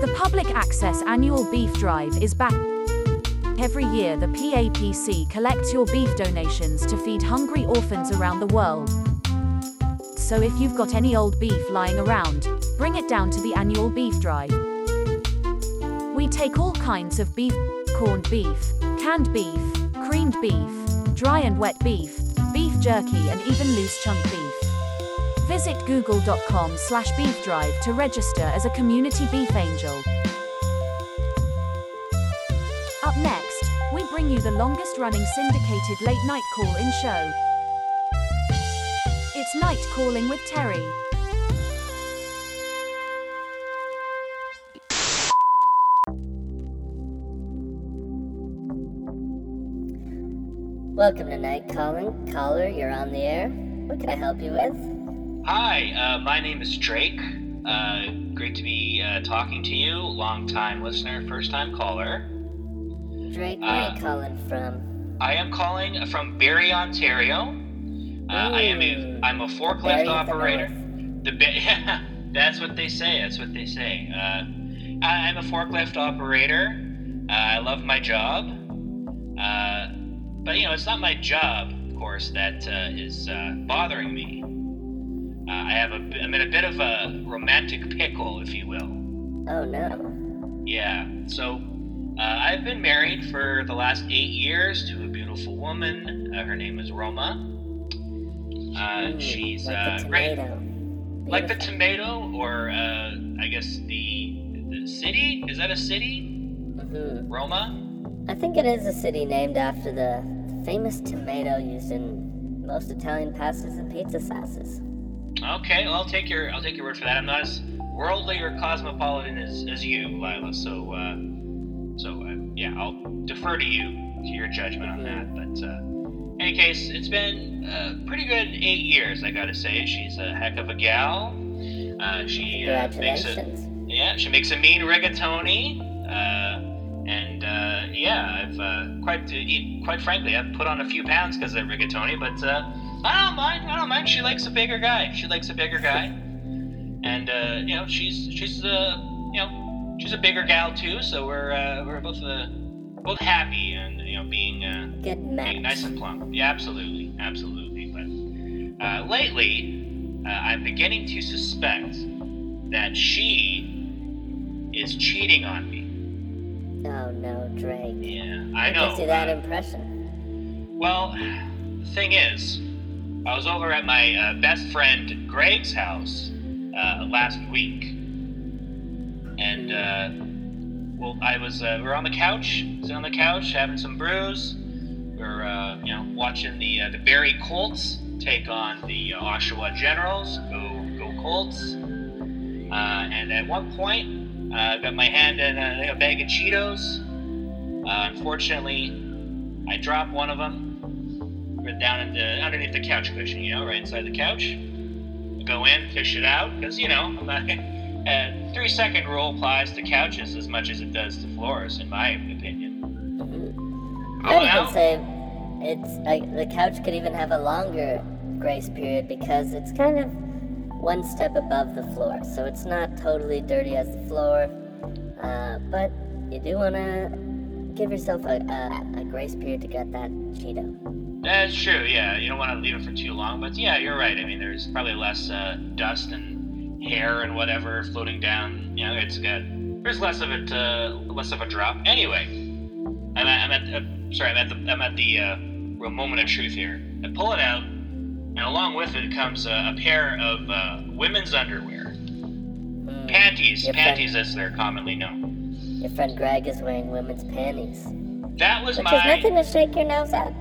The Public Access Annual Beef Drive is back. Every year, the PAPC collects your beef donations to feed hungry orphans around the world. So if you've got any old beef lying around, bring it down to the annual beef drive. We take all kinds of beef, corned beef, canned beef, creamed beef, dry and wet beef, beef jerky and even loose chunk beef. Visit google.com slash beef drive to register as a community beef angel. Up next, we bring you the longest running syndicated late night call in show. It's Night Calling with Terry. Welcome to Night Calling. Caller, you're on the air. What can I help you with? Hi, uh, my name is Drake. Uh, great to be uh, talking to you. Long time listener, first time caller. Drake, where are Uh, you calling from? I am calling from Barrie, Ontario. Uh, I am a. I'm a forklift Barrie of the operator. The ba- that's what they say. That's what they say. Uh, I- I'm a forklift operator. Uh, I love my job. Uh, but you know, it's not my job, of course, that uh, is uh, bothering me. Uh, I have a I'm in a bit of a romantic pickle, if you will. Oh no. Yeah. So uh, I've been married for the last eight years to a beautiful woman. Uh, her name is Roma. Uh, she's like uh, great. Like the tomato, or uh, I guess the the city. Is that a city? Mhm. Roma. I think it is a city named after the famous tomato used in most Italian pastas and pizza sauces. Okay. Well, I'll take your I'll take your word for that. I'm not as worldly or cosmopolitan as, as you, Lila. So uh, so uh, yeah, I'll defer to you to your judgment on that. But uh, in any case, it's been a pretty good eight years. I gotta say, she's a heck of a gal. Uh, she uh, makes a yeah, she makes a mean rigatoni. Uh, and uh, yeah, I've uh, quite to eat, quite frankly, I've put on a few pounds because of rigatoni, but uh, I don't mind. I don't mind. She likes a bigger guy. She likes a bigger guy, and uh, you know, she's she's uh, you know, she's a bigger gal too. So we're uh, we're both uh, both happy and you know being uh, being nice and plump. Yeah, absolutely, absolutely. But uh, lately, uh, I'm beginning to suspect that she is cheating on me. Oh no, Drake. Yeah, I What know. gives you that impression? well, the thing is, I was over at my uh, best friend Greg's house uh, last week, and uh, well, I was uh, we were on the couch, sitting on the couch having some brews. We were uh, you know watching the uh, the Barrie Colts take on the Oshawa Generals. Go go Colts! And at one point, I got my hand in a, a bag of Cheetos. Unfortunately, I dropped one of them down into underneath the couch cushion, you know, right inside the couch. I go in, fish it out, because you know, I'm not. Uh, three second rule applies to couches as much as it does to floors, in my opinion. I'd even say it's the couch could even have a longer grace period because it's kind of one step above the floor, so it's not totally dirty as the floor. Uh, but you do want to give yourself a, a, a grace period to get that Cheeto. That's true, yeah. You don't want to leave it for too long, but yeah, you're right. I mean, there's probably less uh, dust and hair and whatever floating down. You know, it's got there's less of it, uh, less of a drop. Anyway, I'm at, I'm at uh, sorry, I'm at the I'm at the uh, real moment of truth here. I pull it out, and along with it comes uh, a pair of uh, women's underwear, Hmm. panties, Your panties as they're commonly known. Your friend Greg is wearing women's panties, That was which my is nothing to shake your nose at.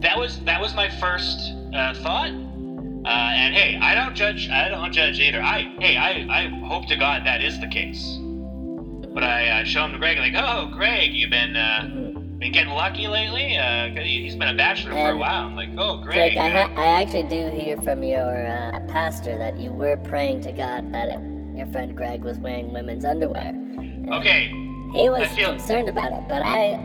That was that was my first uh, thought, Uh, and hey, I don't judge. I don't judge either. I hey, I, I hope to God that is the case. But I uh, show him to Greg like, oh, Greg, you've been uh, been getting lucky lately. Uh, he- he's been a bachelor for a while. I'm like, oh, Greg. Greg, I, ha- I actually do hear from your uh, pastor that you were praying to God that it, your friend Greg was wearing women's underwear. And okay, He was feel- concerned about it, but I,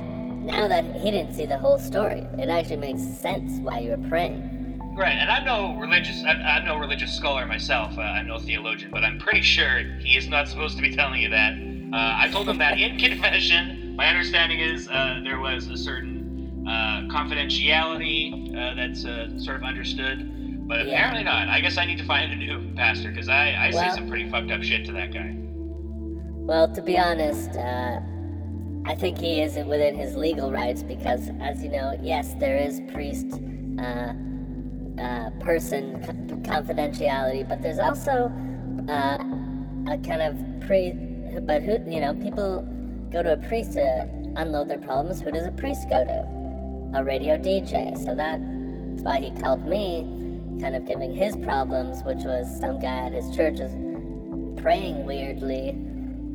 now that he didn't see the whole story, it actually makes sense why you were praying. Right, and I'm no religious. I'm, I'm no religious scholar myself. Uh, I'm no theologian, but I'm pretty sure he is not supposed to be telling you that. Uh, I told him that in confession. My understanding is uh, there was a certain uh, confidentiality uh, that's uh, sort of understood, but Yeah. apparently not. I guess I need to find a new pastor because I, I Well- see some pretty fucked up shit to that guy. Well, to be honest, uh, I think he isn't within his legal rights because, as you know, yes, there is priest, uh, uh, person co- confidentiality, but there's also uh, a kind of priest. But who, you know, people go to a priest to unload their problems. Who does a priest go to? A radio DJ. So that's why he called me, kind of giving his problems, which was some guy at his church is praying weirdly.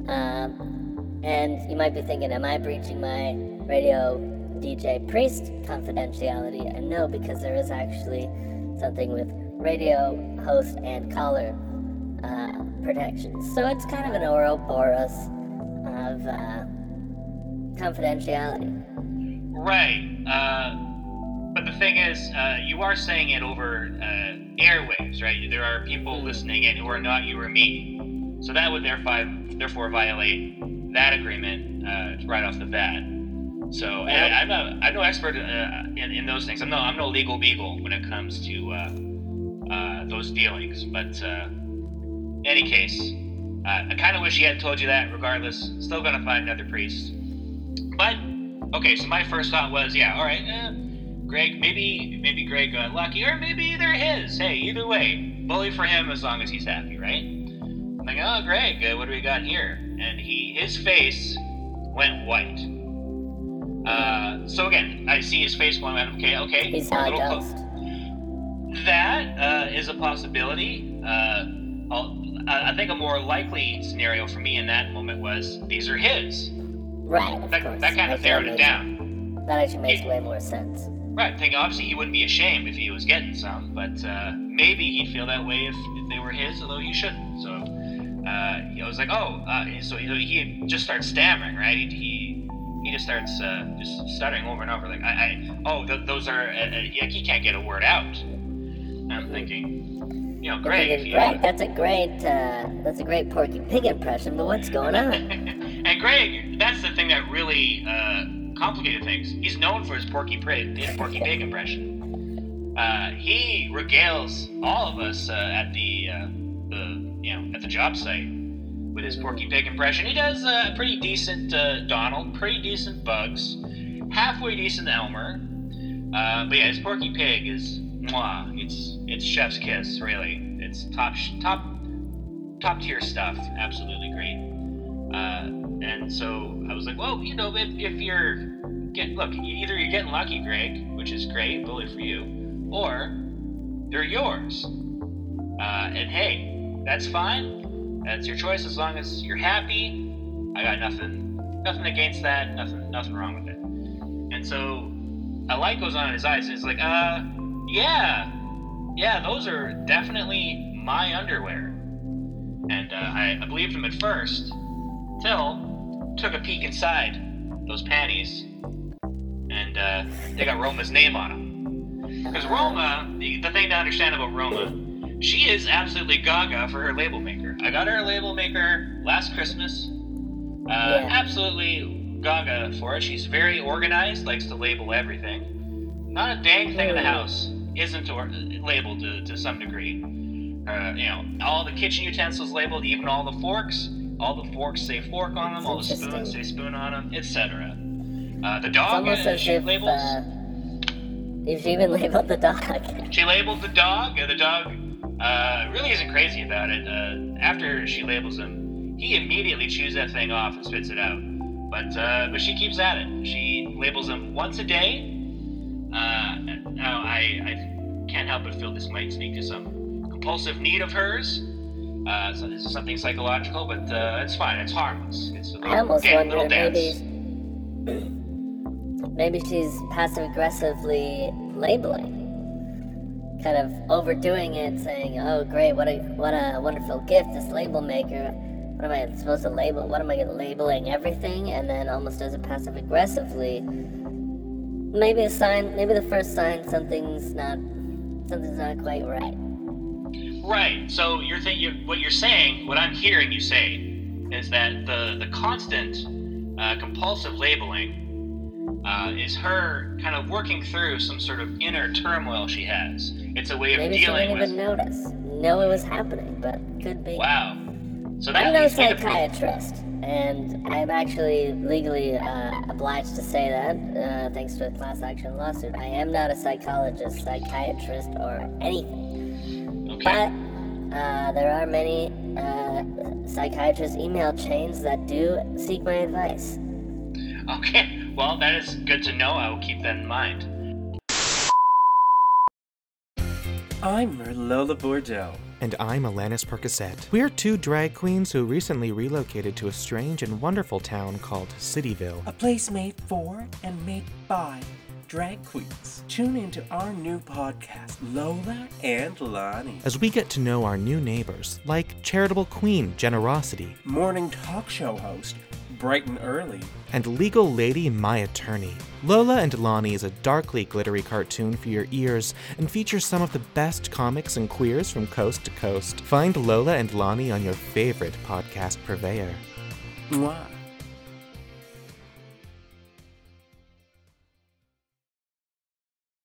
Um, and you might be thinking, am I breaching my radio DJ priest confidentiality? And no, because there is actually something with radio host and caller uh, protections. So it's kind of an Ouroboros of uh, confidentiality. Right. Uh, but the thing is, uh, you are saying it over uh, airwaves, right? There are people listening in who are not you or me. So that would therefore, therefore violate that agreement uh, right off the bat. So and I, I'm, no, I'm no expert uh, in, in those things. I'm no, I'm no legal beagle when it comes to uh, uh, those dealings. But uh, in any case, uh, I kind of wish he had told you that. Regardless, still gonna find another priest. But okay, so my first thought was, yeah, all right, uh, Greg, maybe maybe Greg got lucky, or maybe they're his. Hey, either way, bully for him as long as he's happy, right? I'm like, oh, Greg, what do we got here? And he, his face went white. Uh, so again, I see his face going, okay, okay, He's a little clo- ghost. that uh, is a possibility. Uh, I I think a more likely scenario for me in that moment was these are his. Right, That, course. that kind of narrowed it down. That actually makes Yeah. way more sense. Right. Think obviously he wouldn't be ashamed if he was getting some, but uh, maybe he'd feel that way if, if they were his, although he shouldn't. So uh, I was like, oh, uh, so he, he just starts stammering, right? He he, he just starts uh, just stuttering over and over, like, I, I oh, th- those are, uh, uh, yeah, he can't get a word out. And I'm thinking, you know, You're Greg, if thinking, you, Greg, that's a great, uh, that's a great Porky Pig impression, but what's going on? and Greg, that's the thing that really uh, complicated things. He's known for his Porky Pig, his Porky Pig impression. Uh, he regales all of us uh, at the, uh, the, you know, at the job site with his Porky Pig impression. He does uh, a pretty decent uh, Donald, pretty decent Bugs, halfway decent Elmer. Uh, but yeah, his Porky Pig is mwah. It's it's chef's kiss, really. It's top top top tier stuff. Absolutely great. Uh, and so I was like, well, you know, if, if you're get look, either you're getting lucky, Greg, which is great, bully for you, or they're yours. Uh, and hey, that's fine. That's your choice as long as you're happy. I got nothing, nothing against that. Nothing, nothing wrong with it. And so a light goes on in his eyes. And he's like, uh, yeah, yeah, those are definitely my underwear. And uh, I, I believed him at first, till took a peek inside those panties, and uh, they got Roma's name on them. Because Roma, the, the thing to understand about Roma, she is absolutely gaga for her label maker. I got her a label maker last Christmas. Uh, Yeah. Absolutely gaga for it. She's very organized, likes to label everything. Not a dang thing in the Hmm. house isn't or- labeled to, to some degree. Uh, you know, all the kitchen utensils labeled, even all the forks. All the forks say fork on them, all the spoons say spoon on them, etc. Uh, the It's dog almost uh, she if, labels. uh, you've even labeled the dog. She labeled the dog. Uh, the dog uh, really isn't crazy about it. Uh, after she labels him, he immediately chews that thing off and spits it out. But uh, but she keeps at it. She labels him once a day. Uh, now I, I can't help but feel this might speak to some compulsive need of hers. Uh, so this is something psychological, but uh, it's fine. It's harmless. It's a little, I almost again, wonder little maybe dance. maybe she's passive aggressively labeling, kind of overdoing it, saying, "Oh, great! What a what a wonderful gift! This label maker. What am I supposed to label? What am I labeling everything?" And then almost does it passive aggressively. Maybe a sign. Maybe the first sign something's not something's not quite right. Right. So you're think you what you're saying, what I'm hearing you say, is that the the constant uh, compulsive labeling uh, is her kind of working through some sort of inner turmoil she has. It's a way of Maybe she dealing didn't with. even notice, know it was happening, but could be. Wow. So that I'm no leads me to- psychiatrist, and I'm actually legally uh, obliged to say that, uh, thanks to a class action lawsuit. I am not a psychologist, psychiatrist, or anything. Okay. But uh, there are many uh, psychiatrist email chains that do seek my advice. Okay. Well, that is good to know. I will keep that in mind. I'm Merlola Bordeaux. And I'm Alanis Percocet. We're two drag queens who recently relocated to a strange and wonderful town called Cityville. A place made for and made by drag queens. Tune into our new podcast, Lola and Lonnie. As we get to know our new neighbors, like charitable queen Generosity Morning talk show host, bright and early. and legal lady My Attorney. Lola and Lonnie is a darkly glittery cartoon for your ears and features some of the best comics and queers from coast to coast. Find Lola and Lonnie on your favorite podcast purveyor. Mwah.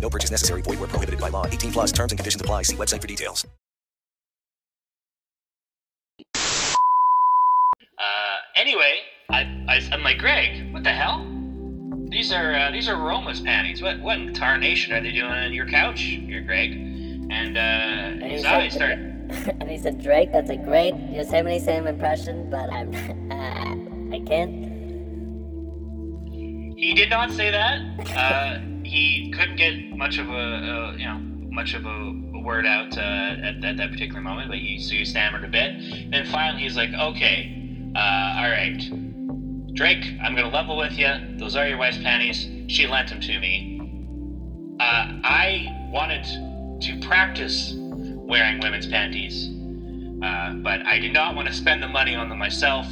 No purchase necessary. Void where prohibited by law. 18 plus terms and conditions apply. See website for details. Uh, anyway, I, I, I'm like, Greg, what the hell? These are uh, these are Roma's panties. What what in tarnation are they doing on your couch, here, Greg? And uh, And he his said- eyes start. and he said, Drake, that's a great Yosemite Sam impression, but I'm, uh, I can't. He did not say that. Uh, he couldn't get much of a, uh, you know, much of a, a word out uh, at, at that particular moment, but he so he stammered a bit. Then finally, he's like, "Okay, uh, all right, Drake, I'm gonna level with you. Those are your wife's panties. She lent them to me. Uh, I wanted to practice wearing women's panties, uh, but I did not want to spend the money on them myself."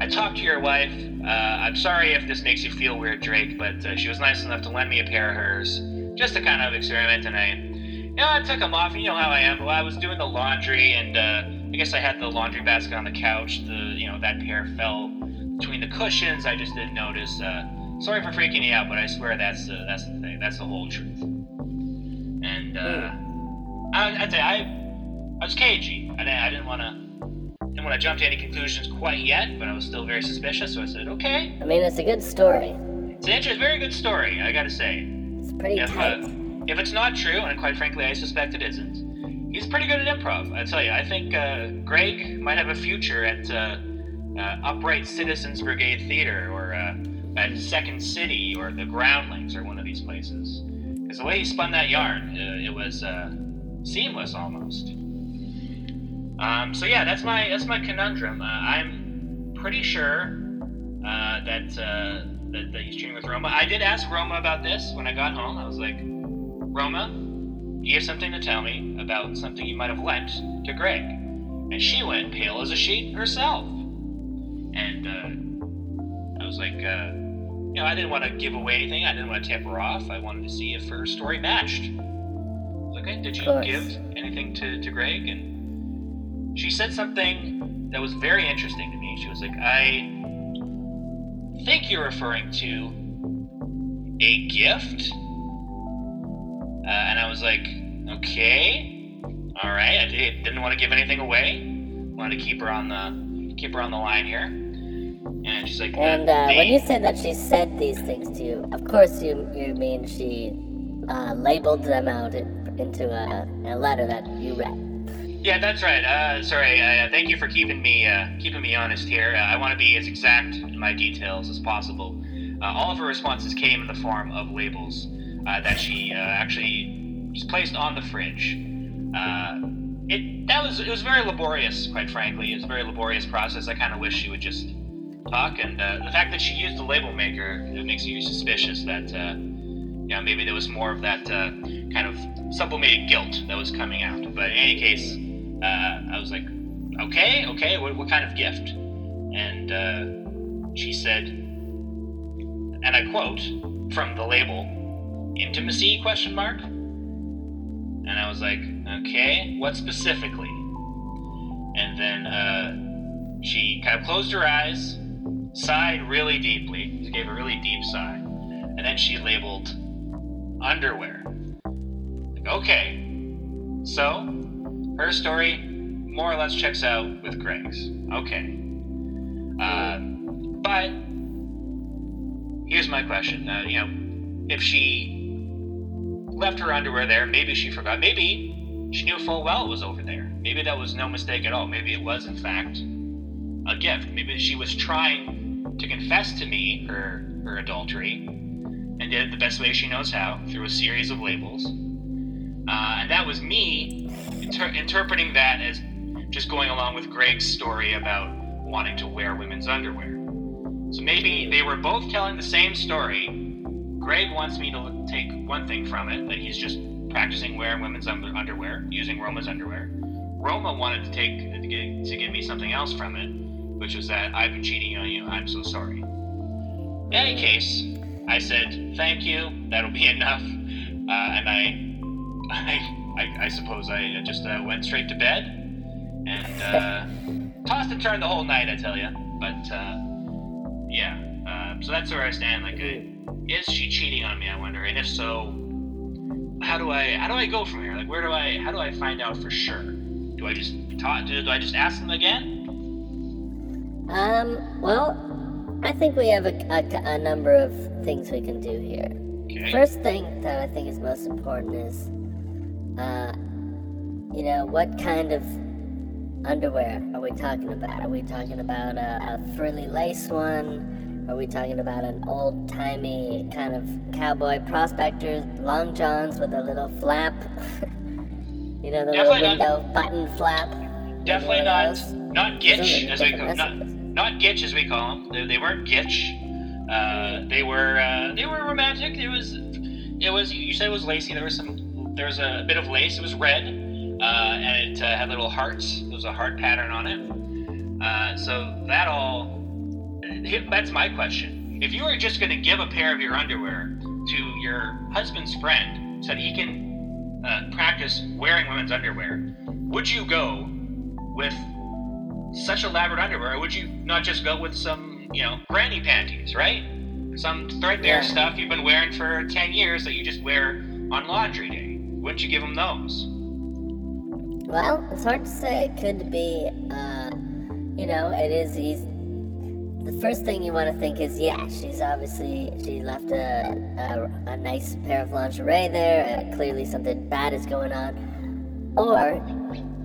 I talked to your wife. Uh, I'm sorry if this makes you feel weird, Drake, but uh, she was nice enough to lend me a pair of hers, just to kind of experiment. And I, you know, I took them off. You know how I am. Well, I was doing the laundry, and uh, I guess I had the laundry basket on the couch. The, you know, that pair fell between the cushions. I just didn't notice. Uh, sorry for freaking you out, but I swear that's uh, that's the thing. That's the whole truth. And uh, I, I'd say I, I was cagey. I didn't, I didn't want to. Didn't want to jump to any conclusions quite yet, but I was still very suspicious, so I said, okay. I mean, it's a good story. It's an interesting, very good story, I gotta say. It's pretty If, uh, if it's not true, and quite frankly, I suspect it isn't, he's pretty good at improv. I tell you, I think uh, Greg might have a future at uh, uh, Upright Citizens Brigade Theater or uh, at Second City or the Groundlings or one of these places. Because the way he spun that yarn, uh, it was uh, seamless almost. Um, so yeah, that's my that's my conundrum. Uh, I'm pretty sure uh, that, uh, that that he's cheating with Roma. I did ask Roma about this when I got home. I was like, Roma, do you have something to tell me about something you might have lent to Greg, and she went pale as a sheet herself. And uh, I was like, uh, you know, I didn't want to give away anything. I didn't want to tip her off. I wanted to see if her story matched. I was like, okay, did you give anything to, to Greg? And she said something that was very interesting to me. She was like, I think you're referring to a gift? Uh, and I was like, okay, all right. I did, didn't want to give anything away. Wanted to keep her on the keep her on the line here. And she's like, And uh, when you said that she said these things to you, of course you you mean she uh, labeled them out in, into a, a letter that you read. Yeah, that's right. Uh, sorry. Uh, thank you for keeping me uh, keeping me honest here. Uh, I want to be as exact in my details as possible. Uh, all of her responses came in the form of labels uh, that she actually just placed on the fridge. It that was it was very laborious, quite frankly. It was a very laborious process. I kind of wish she would just talk. And the fact that she used the label maker it makes you suspicious that you know maybe there was more of that kind of sublimated guilt that was coming out. But in any case, uh, I was like, okay, okay, what, what kind of gift? And uh, she said, and I quote from the label, intimacy question mark. And I was like, okay, what specifically? And then uh, she kind of closed her eyes, sighed really deeply, she gave a really deep sigh, and then she labeled underwear. Like, okay, so her story more or less checks out with Greg's. Okay. Uh, but here's my question. Uh, you know, if she left her underwear there, maybe she forgot. Maybe she knew full well it was over there. Maybe that was no mistake at all. Maybe it was, in fact, a gift. Maybe she was trying to confess to me her, her adultery and did it the best way she knows how through a series of labels. Uh, and that was me inter- interpreting that as just going along with Greg's story about wanting to wear women's underwear. So maybe they were both telling the same story. Greg wants me to take one thing from it that he's just practicing wearing women's under- underwear, using Roma's underwear. Roma wanted to take to, get, to give me something else from it, which was that I've been cheating on you. I'm so sorry. In any case, I said thank you. That'll be enough. Uh, and I I, I, I suppose I just uh, went straight to bed and uh, tossed and turned the whole night, I tell you. But uh, yeah, uh, so that's where I stand. Like, uh, is she cheating on me? I wonder, and if so, how do I how do I go from here? Like, where do I how do I find out for sure? Do I just talk? Do, do I just ask them again? Um, well, I think we have a, a, a number of things we can do here. Okay. First thing that I think is most important is, uh, you know, what kind of underwear are we talking about? Are we talking about a, a frilly lace one? Are we talking about an old timey kind of cowboy prospector long johns with a little flap? you know, the little Definitely not- window button flap? Definitely not not gitch as we different not not gitch as we call them. They, they weren't gitch. Uh, they were uh, they were romantic. It was it was you said it was lacy. There was some there was a bit of lace. It was red uh, and it uh, had little hearts. There was a heart pattern on it. Uh, so that all that's my question. If you were just going to give a pair of your underwear to your husband's friend so that he can uh, practice wearing women's underwear, would you go with such elaborate underwear, or would you not just go with some, you know, granny panties, right? Some threadbare Yeah. stuff you've been wearing for 10 years that you just wear on laundry day. Wouldn't you give them those? Well, it's hard to say. It could be, uh, you know, it is easy. The first thing you want to think is, yeah, she's obviously, she left a, a, a nice pair of lingerie there, and clearly something bad is going on. Or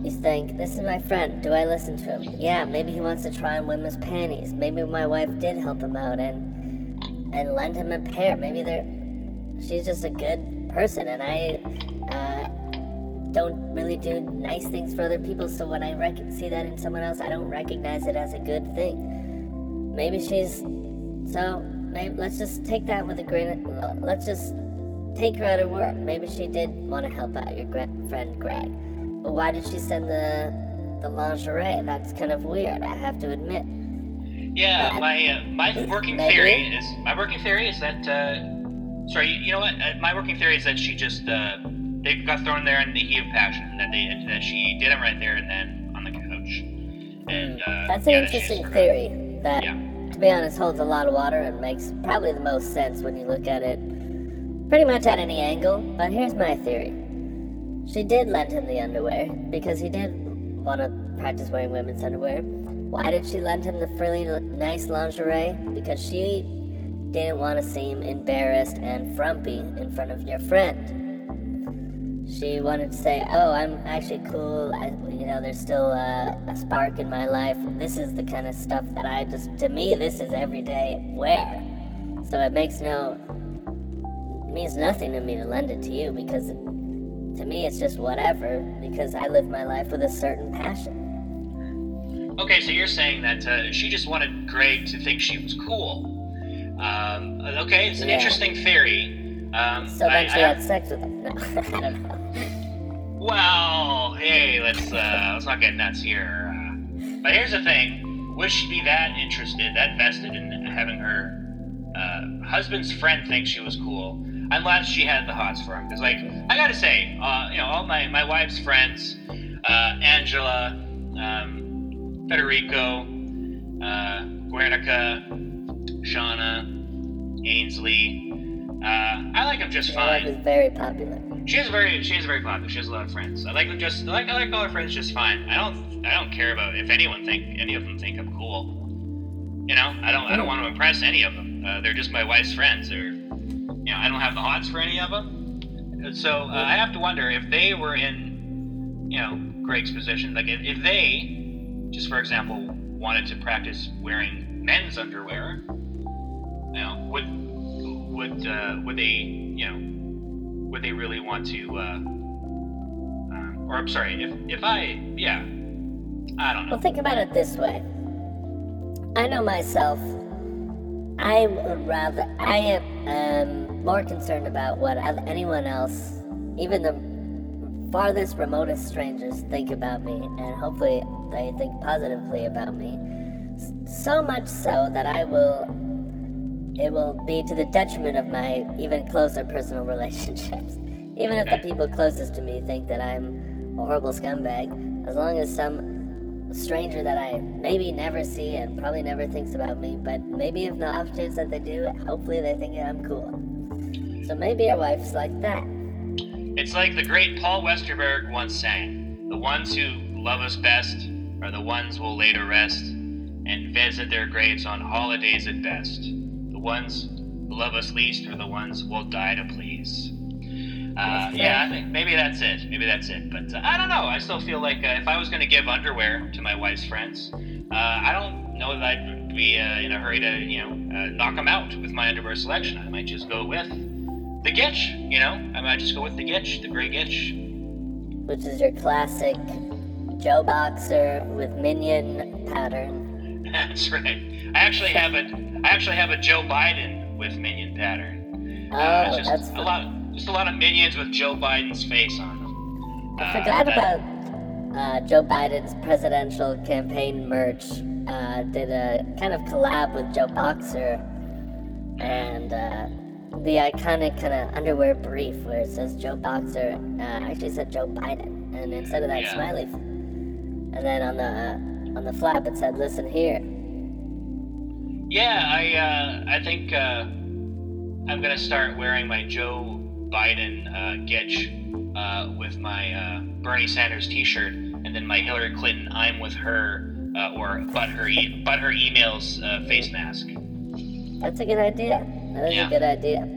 you think, this is my friend, do I listen to him? Yeah, maybe he wants to try on women's panties. Maybe my wife did help him out and, and lend him a pair. Maybe they're, she's just a good person, and I, uh, don't really do nice things for other people, so when I rec- see that in someone else, I don't recognize it as a good thing. Maybe she's. So, maybe, let's just take that with a grain of. Let's just take her at her word. Maybe she did want to help out your gra- friend Greg. But why did she send the, the lingerie? That's kind of weird, I have to admit. Yeah, Uh, my uh, my working maybe. theory is my working theory is that uh, sorry, you, you know what? Uh, my working theory is that she just uh, they got thrown there in the heat of passion, and that they and that she did it right there and then on the couch. And uh, That's an yeah, interesting just- theory that, Yeah. to be honest, holds a lot of water and makes probably the most sense when you look at it pretty much at any angle. But here's my theory she did lend him the underwear because he did want to practice wearing women's underwear. Why did she lend him the frilly, nice lingerie? Because she didn't want to seem embarrassed and frumpy in front of your friend. She wanted to say, "Oh, I'm actually cool. I, you know, there's still a, a spark in my life. This is the kind of stuff that I just, to me, this is everyday wear. So it makes no, means nothing to me to lend it to you because to me it's just whatever because I live my life with a certain passion. Okay, so you're saying that uh, she just wanted Greg to think she was cool. Um, okay, it's an Yeah. interesting theory. Um, So then I- she I- had sex with him. No, I don't know. Well, hey, let's uh, let's not get nuts here. Uh, but here's the thing: would she be that interested, that vested in having her uh, husband's friend think she was cool, unless she had the hots for him? Because, like, I gotta say, uh, you know, all my my wife's friends, uh, Angela, um, Federico, uh, Guernica, Shauna, Ainsley. Uh, I like them just fine. is very popular. She is very she is very popular. She has a lot of friends. I like them just I like I like all her friends just fine. I don't I don't care about if anyone think any of them think I'm cool. You know I don't I don't want to impress any of them. Uh, they're just my wife's friends. Or you know I don't have the hots for any of them. So uh, I have to wonder if they were in you know Greg's position. Like if, if they just for example wanted to practice wearing men's underwear. Know would would uh, would they you know would they really want to uh, um, or i'm sorry if if i yeah i don't know Well, think about it this way. I know myself. I would rather. I am um, more concerned about what anyone else, even the farthest, remotest strangers, think about me, and hopefully they think positively about me. So much so that I will. It will be to the detriment of my even closer personal relationships. Even if the people closest to me think that I'm a horrible scumbag, as long as some stranger that I maybe never see and probably never thinks about me, but maybe if the off chance that they do, hopefully they think that I'm cool. So maybe your wife's like that. it's like the great paul westerberg once sang the ones who love us best are the ones we'll later rest and visit their graves on holidays at best ones who love us least are the ones we'll die to please uh, yeah, I think maybe that's it. Maybe that's it. But uh, I don't know. I still feel like uh, if I was going to give underwear to my wife's friends, uh, I don't know that I'd be uh, in a hurry to, you know, uh, knock them out with my underwear selection. I might just go with the Gitch. You know, I might just go with the Gitch, the gray Gitch. which is your classic Joe Boxer with minion pattern. That's right. I actually have a, I actually have a Joe Biden with minion pattern. Oh, Uh, it's just that's a lot, just a lot of minions with Joe Biden's face on them. I Uh, forgot but- about uh, Joe Biden's presidential campaign merch. Uh, did a kind of collab with Joe Boxer and uh, the iconic kind of underwear brief where it says Joe Boxer uh, actually said Joe Biden, and instead of that Yeah. smiley, f- and then on the uh, on the flap it said "Listen here." Yeah, I uh, I think uh, I'm gonna start wearing my Joe Biden uh, Gitch uh, with my uh, Bernie Sanders T-shirt, and then my Hillary Clinton "I'm with her" uh, or "but her e- but her emails" uh, face mask. That's a good idea. That is Yeah. a good idea.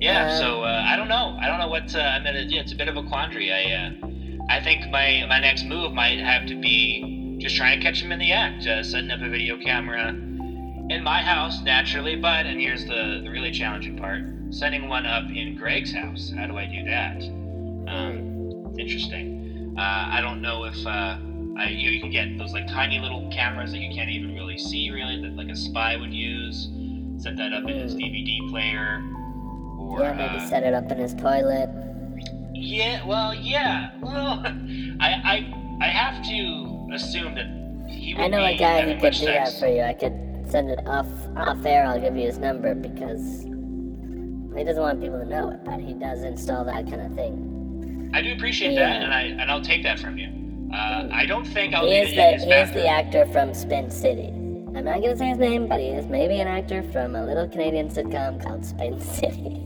Yeah, so uh, I don't know. I don't know what uh, I'm gonna. Yeah, it's a bit of a quandary. I uh, I think my my next move might have to be just trying to catch him in the act, uh, setting up a video camera in my house naturally. But and here's the the really challenging part: setting one up in Greg's house. How do I do that? Um, interesting. Uh, I don't know if uh, I, you, know, you can get those like tiny little cameras that you can't even really see, really, that like a spy would use. Set that up in his DVD player. Or, Yeah, maybe uh, set it up in his toilet. yeah, well, yeah. Well, I, I, I have to assume that he would I know be a guy who could do sex. that for you. I could send it off off air. I'll give you his number because he doesn't want people to know it, but he does install that kind of thing. I do appreciate Yeah. that, and I and I'll take that from you. Uh, I don't think I'll He need is the he is the actor from Spin City. I'm not gonna say his name, but he is maybe an actor from a little Canadian sitcom called Spin City.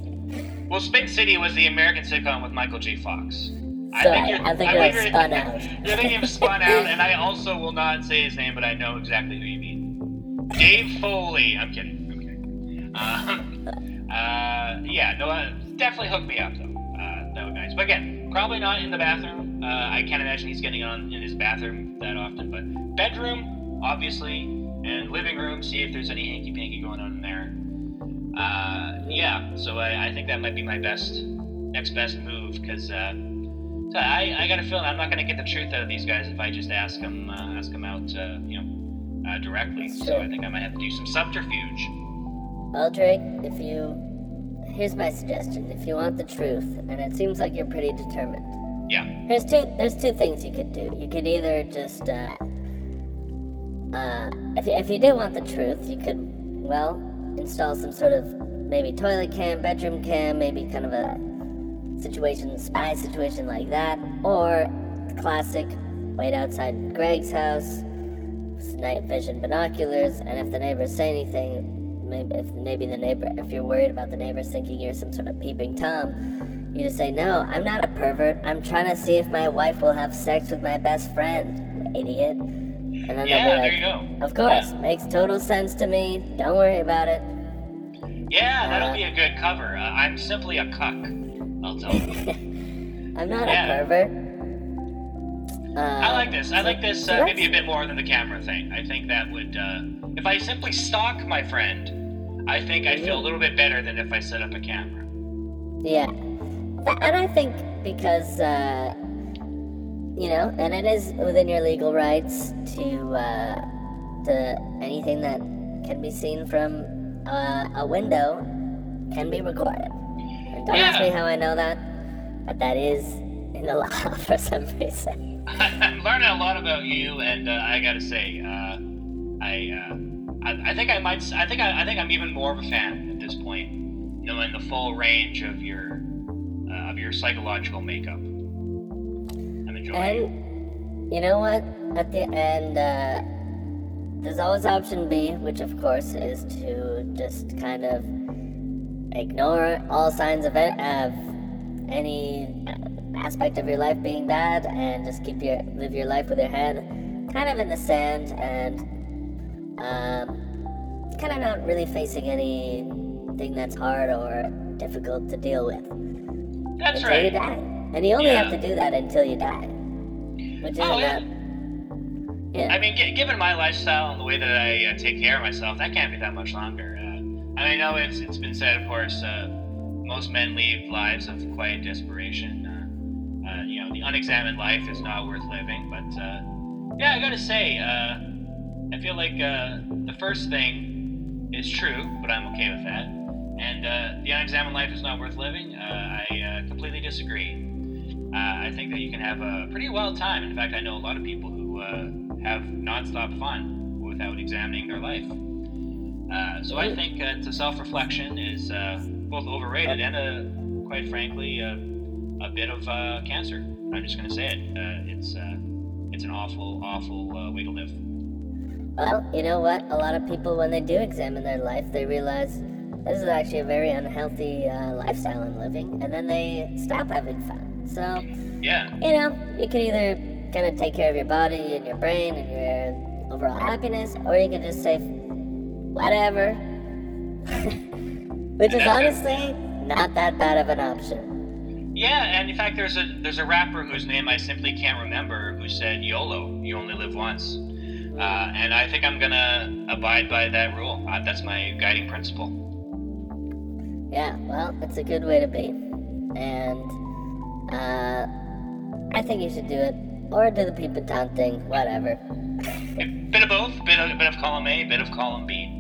Well, Spin City was the American sitcom with Michael J. Fox. I think you're, thinking I think Spun Out. You're thinking of Spun Out, and I also will not say his name, but I know exactly who you mean. Dave Foley. I'm kidding. I'm kidding. Um, uh, yeah, no, uh, definitely hook me up though. Uh, that would be nice. But again, probably not in the bathroom. Uh, I can't imagine he's getting on in his bathroom that often. But bedroom, obviously, and living room. See if there's any hanky panky going on in there. Uh, yeah, so I, I think that might be my best, next best move because uh, I, I got a feeling I'm not going to get the truth out of these guys if I just ask them uh, ask them out, uh, you know, uh, directly. So I think I might have to do some subterfuge. Well, Drake, if you. Here's my suggestion. If you want the truth, and it seems like you're pretty determined, Yeah, there's two there's two things you could do. You could either just uh, uh, if you, if you do want the truth, you could well install some sort of maybe toilet cam, bedroom cam, maybe kind of a situation, spy situation like that, or classic wait outside Greg's house, night vision binoculars, and if the neighbors say anything, maybe if maybe the neighbor, if you're worried about the neighbors thinking you're some sort of peeping tom, you just say, "No, I'm not a pervert. I'm trying to see if my wife will have sex with my best friend, idiot." And then Yeah, they'll there you go. "Of course, Yeah. makes total sense to me. Don't worry about it." yeah, that'll Uh, be a good cover. Uh, I'm simply a cuck. I'll tell you. I'm not Yeah. a pervert. Uh, I like this. I like this uh, maybe a bit more than the camera thing. I think that would, uh, if I simply stalk my friend, I think I feel a little bit better than if I set up a camera. Yeah. And I think because, uh, you know, and it is within your legal rights to, uh, to anything that can be seen from uh, a window can be recorded. Don't ask me how I know that, but that is in the law for some reason. I'm learning a lot about you, and uh, I gotta say, uh, I, uh, I, I think I might, I think I, I think I'm even more of a fan at this point, knowing the full range of your, uh, of your psychological makeup. I'm enjoying. it. And you know what? At the end, uh, there's always option B, which of course is to just kind of ignore all signs of, it, of any aspect of your life being bad and just keep your live your life with your head kind of in the sand and um, kind of not really facing anything that's hard or difficult to deal with That's until you die. And you only Yeah. have to do that until you die. Which isn't Oh, yeah. that. Yeah. I mean, g- given my lifestyle and the way that I uh, take care of myself, that can't be that much longer. I know it's it's been said, of course, uh, most men lead lives of quiet desperation. Uh, uh, you know, the unexamined life is not worth living. But uh, yeah, I gotta say, uh, I feel like uh, the first thing is true, but I'm okay with that. And the unexamined life is not worth living. I completely disagree. I think that you can have a pretty wild time. In fact, I know a lot of people who have nonstop fun without examining their life. Uh, so I think uh, to self-reflection is uh, both overrated and, uh, quite frankly, a bit of uh, cancer. I'm just going to say it. Uh, it's uh, it's an awful, awful uh, way to live. Well, you know what? A lot of people, when they do examine their life, they realize this is actually a very unhealthy uh, lifestyle I'm living, and then they stop having fun. So, Yeah. you know, you can either kind of take care of your body and your brain and your overall happiness, or you can just say, whatever. Which is honestly not that bad of an option. Yeah, and in fact, there's a there's a rapper whose name I simply can't remember who said YOLO, you only live once, uh, and I think I'm gonna abide by that rule. Uh, that's my guiding principle. Yeah, well, it's a good way to be. And, uh, I think you should do it. Or do the peep and thing, whatever. Bit of both, bit of bit of column A, bit of column B.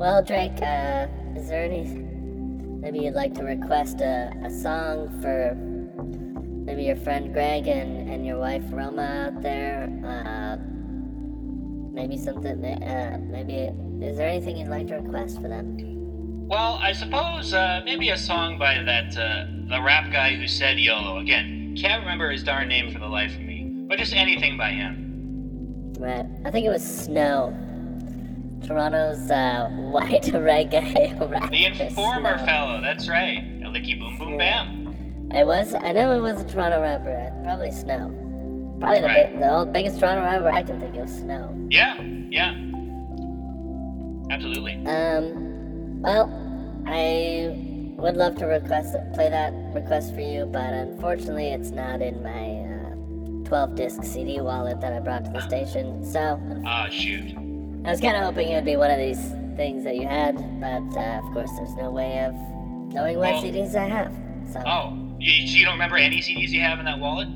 Well, Drake, uh, is there any. Maybe you'd like to request a, a song for maybe your friend Greg and, and your wife Roma out there? Uh, maybe something. Uh, maybe. Is there anything you'd like to request for them? Well, I suppose uh, maybe a song by that uh, the rap guy who said YOLO. Again, can't remember his darn name for the life of me, but just anything by him. Right. I think it was Snow. Toronto's uh, white reggae rapper. The informer Snow. fellow, that's right. A licky boom boom bam. It was. I know it was a Toronto rapper. Probably snow. Probably the, Right. big, the old, biggest Toronto rapper I can think of. Snow. Yeah, yeah. Absolutely. Um. Well, I would love to request play that request for you, but unfortunately, it's not in my uh, 12 disc CD wallet that I brought to the station. So Ah, shoot. I was kind of hoping it would be one of these things that you had, but uh, of course, there's no way of knowing what Oh. CDs I have. So Oh, you, so you don't remember any CDs you have in that wallet?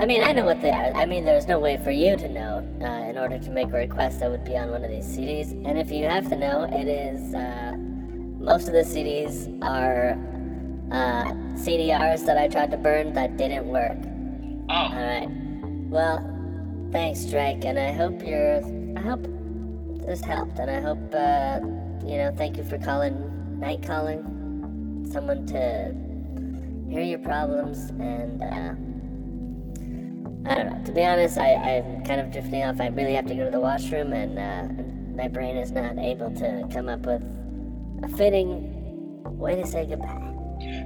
I mean, I know what they are. I mean, there's no way for you to know uh, in order to make a request that would be on one of these CDs. And if you have to know, it is uh, most of the CDs are uh, CDRs that I tried to burn that didn't work. Oh, All right. Well, thanks, Drake, and I hope you're. I hope this helped, and I hope uh, you know. Thank you for calling, night calling, someone to hear your problems, and uh, I don't know. To be honest, I, I'm kind of drifting off. I really have to go to the washroom, and uh, my brain is not able to come up with a fitting way to say goodbye.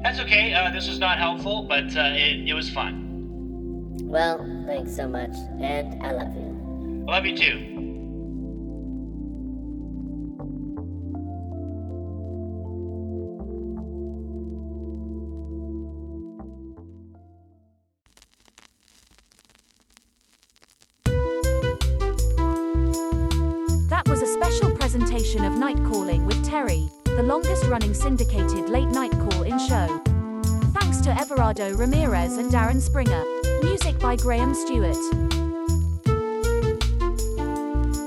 that's okay. Uh, this was not helpful, but uh, it, it was fun. Well, thanks so much, and I love you. I love you too. Running syndicated late night call in show. Thanks to Everardo Ramirez and Darren Springer. Music by Graham Stewart.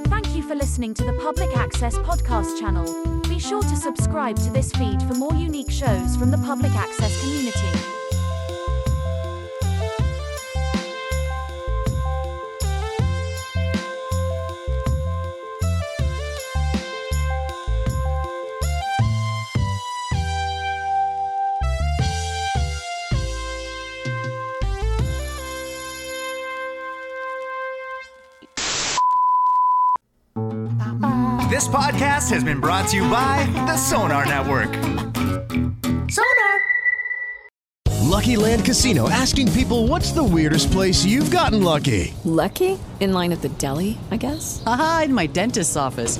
Thank you for listening to the Public Access Podcast channel. Be sure to subscribe to this feed for more unique shows from the public access community. This podcast has been brought to you by the Sonar Network. Sonar! Lucky Land Casino asking people what's the weirdest place you've gotten lucky? Lucky? In line at the deli, I guess? Aha, in my dentist's office.